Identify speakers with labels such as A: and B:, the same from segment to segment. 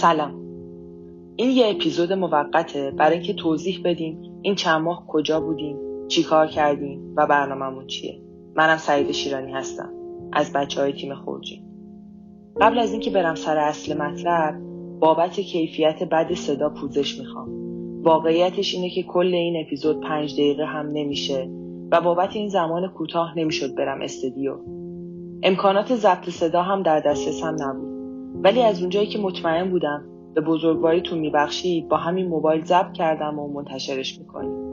A: سلام. این یه اپیزود موقته. برای اینکه توضیح بدیم این چند ماه کجا بودیم چیکار کردیم و برنامهمون چیه. منم سعید شیرانی هستم. از بچه های تیم خورجی قبل از اینکه برم سر اصل مطلب بابت کیفیت بد صدا پوزش می‌خوام. واقعیتش اینه که کل این اپیزود پنج دقیقه هم نمیشه و بابت این زمان کوتاه نمی‌شد برم استودیو. امکانات ضبط صدا هم در دسترسم نبود. ولی از اونجایی که مطمئن بودم به بزرگواریتون میبخشید با همین موبایل ضبط کردم و منتشرش می‌کنیم.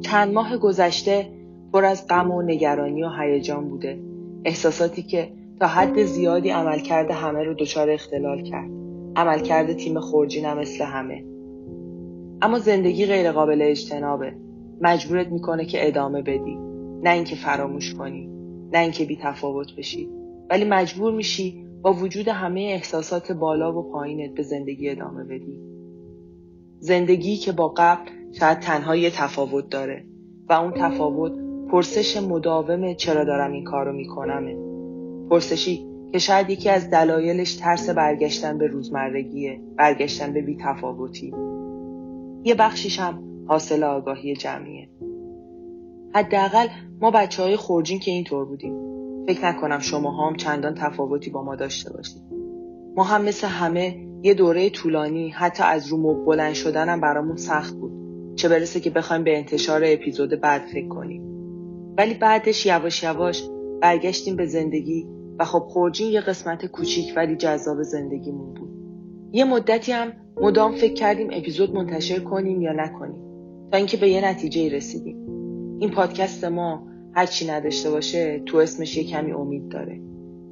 A: چند ماه گذشته پر از غم و نگرانی و هیجان بوده. احساساتی که تا حد زیادی عملکرد همه رو دچار اختلال کرد. عملکرد تیم خورجینم مثل همه. اما زندگی غیرقابل اجتنابه. مجبورت می‌کنه که ادامه بدی. نه اینکه فراموش کنی. نه اینکه بی تفاوت بشی. ولی مجبور میشی با وجود همه احساسات بالا و پایینت به زندگی ادامه بدی. زندگی که با قبل شاید تنها یه تفاوت داره و اون تفاوت پرسش مداوم چرا دارم این کارو میکنمه. پرسشی که شاید یکی از دلایلش ترس برگشتن به روزمرگیه برگشتن به بیتفاوتی. یه بخشیش هم حاصل آگاهی جمعیه. حداقل ما بچه های خورجین که اینطور بودیم. فکر نکنم شما هم چندان تفاوتی با ما داشته باشید. ما هم مثل همه یه دوره طولانی حتی از رو مب بلند شدنم برامون سخت بود. چه برسه که بخوایم به انتشار اپیزود بعد فکر کنیم. ولی بعدش یواش یواش برگشتیم به زندگی و خب خورجین یه قسمت کوچیک ولی جذاب زندگیمون بود. یه مدتی هم مدام فکر کردیم اپیزود منتشر کنیم یا نکنیم. تا اینکه به یه نتیجه رسیدیم. این پادکست ما هر چی نداشته باشه تو اسمش یه کمی امید داره.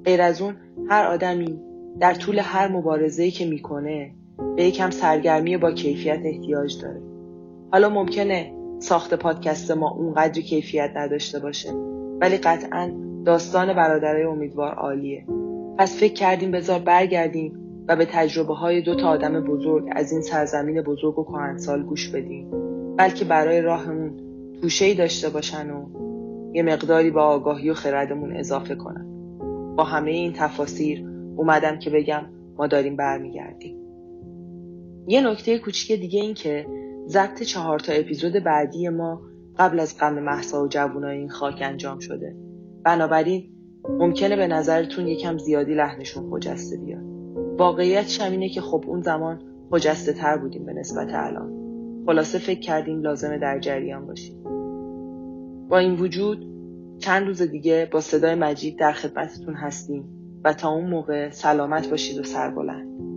A: غیر از اون هر آدمی در طول هر مبارزه‌ای که می‌کنه به یکم سرگرمی با کیفیت احتیاج داره. حالا ممکنه ساخت پادکست ما اونقدر کیفیت نداشته باشه ولی قطعا داستان برادرای امیدوار عالیه. پس فکر کردیم بذار برگردیم و به تجربه های دو تا آدم بزرگ از این سرزمین بزرگ و کهنسال گوش بدیم. بلکه برای راهمون توشه داشته باشن و یه مقداری با آگاهی و خردمون اضافه کنن با همه این تفاسیر اومدم که بگم ما داریم برمیگردیم. یه نکته کوچیک دیگه این که ضبط چهار تا اپیزود بعدی ما قبل از غم محسا و جوونای این خاک انجام شده. بنابراین ممکنه به نظرتون یکم زیادی لحنشون خجسته بیاد. واقعیت اینه که خب اون زمان خجسته تر بودیم به نسبت الان. خلاصه فکر کردیم لازمه در جریان باشیم. با این وجود چند روز دیگه با صدای مجید در خدمتتون هستیم و تا اون موقع سلامت باشید و سربلند.